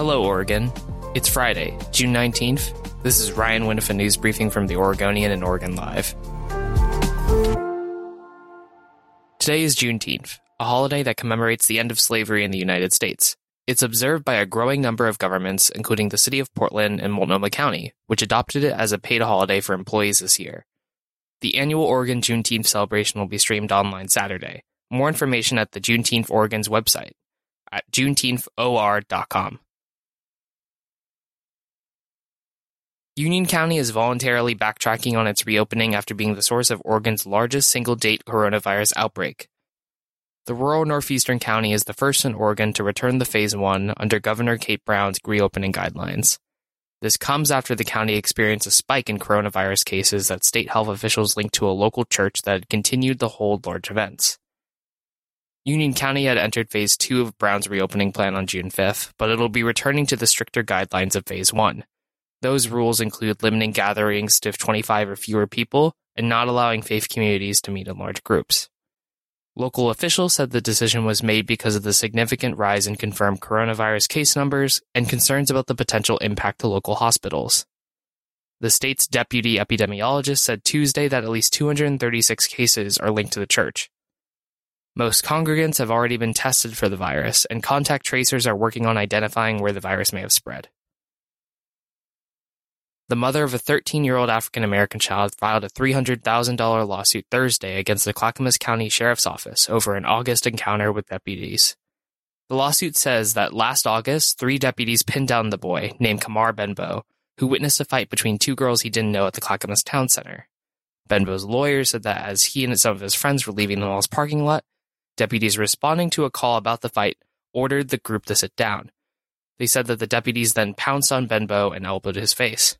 Hello, Oregon. It's Friday, June 19th. This is Ryan a news briefing from the Oregonian and Oregon Live. Today is Juneteenth, a holiday that commemorates the end of slavery in the United States. It's observed by a growing number of governments, including the city of Portland and Multnomah County, which adopted it as a paid holiday for employees this year. The annual Oregon Juneteenth celebration will be streamed online Saturday. More information at the Juneteenth Oregon's website at juneteenthor.com. Union County is voluntarily backtracking on its reopening after being the source of Oregon's largest single date coronavirus outbreak. The rural northeastern county is the first in Oregon to return to phase one under Governor Kate Brown's reopening guidelines. This comes after the county experienced a spike in coronavirus cases that state health officials linked to a local church that had continued to hold large events. Union County had entered phase two of Brown's reopening plan on June 5th, but it'll be returning to the stricter guidelines of phase one. Those rules include limiting gatherings to 25 or fewer people and not allowing faith communities to meet in large groups. Local officials said the decision was made because of the significant rise in confirmed coronavirus case numbers and concerns about the potential impact to local hospitals. The state's deputy epidemiologist said Tuesday that at least 236 cases are linked to the church. Most congregants have already been tested for the virus, and contact tracers are working on identifying where the virus may have spread. The mother of a 13 year old African American child filed a $300,000 lawsuit Thursday against the Clackamas County Sheriff's Office over an August encounter with deputies. The lawsuit says that last August, three deputies pinned down the boy, named Kamar Benbow, who witnessed a fight between two girls he didn't know at the Clackamas Town Center. Benbow's lawyer said that as he and some of his friends were leaving the mall's parking lot, deputies responding to a call about the fight ordered the group to sit down. They said that the deputies then pounced on Benbow and elbowed his face.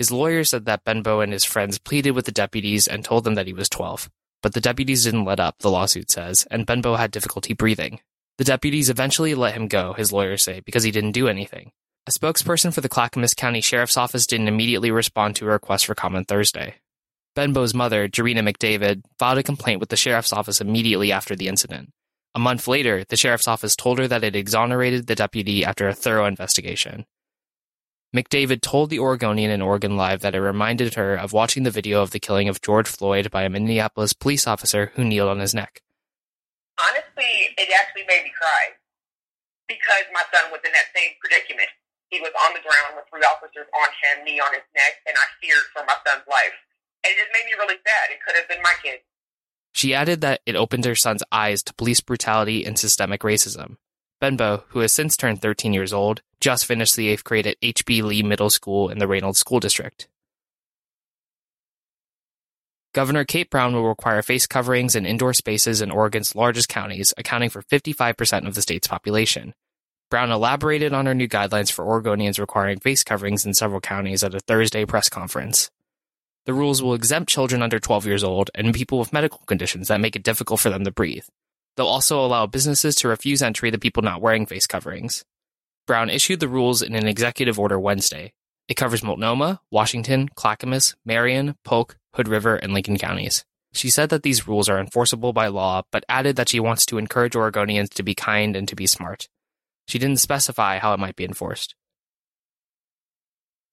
His lawyer said that Benbow and his friends pleaded with the deputies and told them that he was 12. But the deputies didn't let up, the lawsuit says, and Benbow had difficulty breathing. The deputies eventually let him go, his lawyers say, because he didn't do anything. A spokesperson for the Clackamas County Sheriff's Office didn't immediately respond to a request for comment Thursday. Benbow's mother, Jarena McDavid, filed a complaint with the Sheriff's Office immediately after the incident. A month later, the Sheriff's Office told her that it exonerated the deputy after a thorough investigation. McDavid told the Oregonian and Oregon Live that it reminded her of watching the video of the killing of George Floyd by a Minneapolis police officer who kneeled on his neck. Honestly, it actually made me cry because my son was in that same predicament. He was on the ground with three officers on him, knee on his neck, and I feared for my son's life. And it just made me really sad. It could have been my kid. She added that it opened her son's eyes to police brutality and systemic racism. Benbow, who has since turned 13 years old, just finished the eighth grade at H.B. Lee Middle School in the Reynolds School District. Governor Kate Brown will require face coverings in indoor spaces in Oregon's largest counties, accounting for 55% of the state's population. Brown elaborated on her new guidelines for Oregonians requiring face coverings in several counties at a Thursday press conference. The rules will exempt children under 12 years old and people with medical conditions that make it difficult for them to breathe. They'll also allow businesses to refuse entry to people not wearing face coverings. Brown issued the rules in an executive order Wednesday. It covers Multnomah, Washington, Clackamas, Marion, Polk, Hood River, and Lincoln counties. She said that these rules are enforceable by law, but added that she wants to encourage Oregonians to be kind and to be smart. She didn't specify how it might be enforced.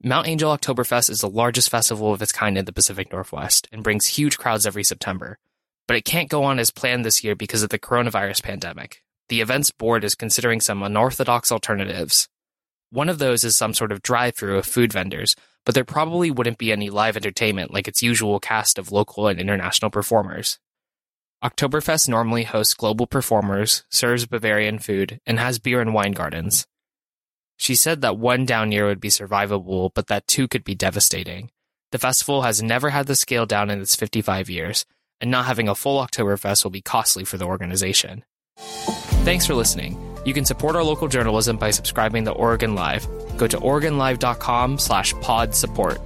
Mount Angel Oktoberfest is the largest festival of its kind in the Pacific Northwest and brings huge crowds every September but it can't go on as planned this year because of the coronavirus pandemic. The events board is considering some unorthodox alternatives. One of those is some sort of drive through of food vendors, but there probably wouldn't be any live entertainment like its usual cast of local and international performers. Oktoberfest normally hosts global performers, serves Bavarian food, and has beer and wine gardens. She said that one down year would be survivable, but that two could be devastating. The festival has never had the scale down in its 55 years, and not having a full Oktoberfest will be costly for the organization. Thanks for listening. You can support our local journalism by subscribing to Oregon Live. Go to OregonLive.com slash pod support.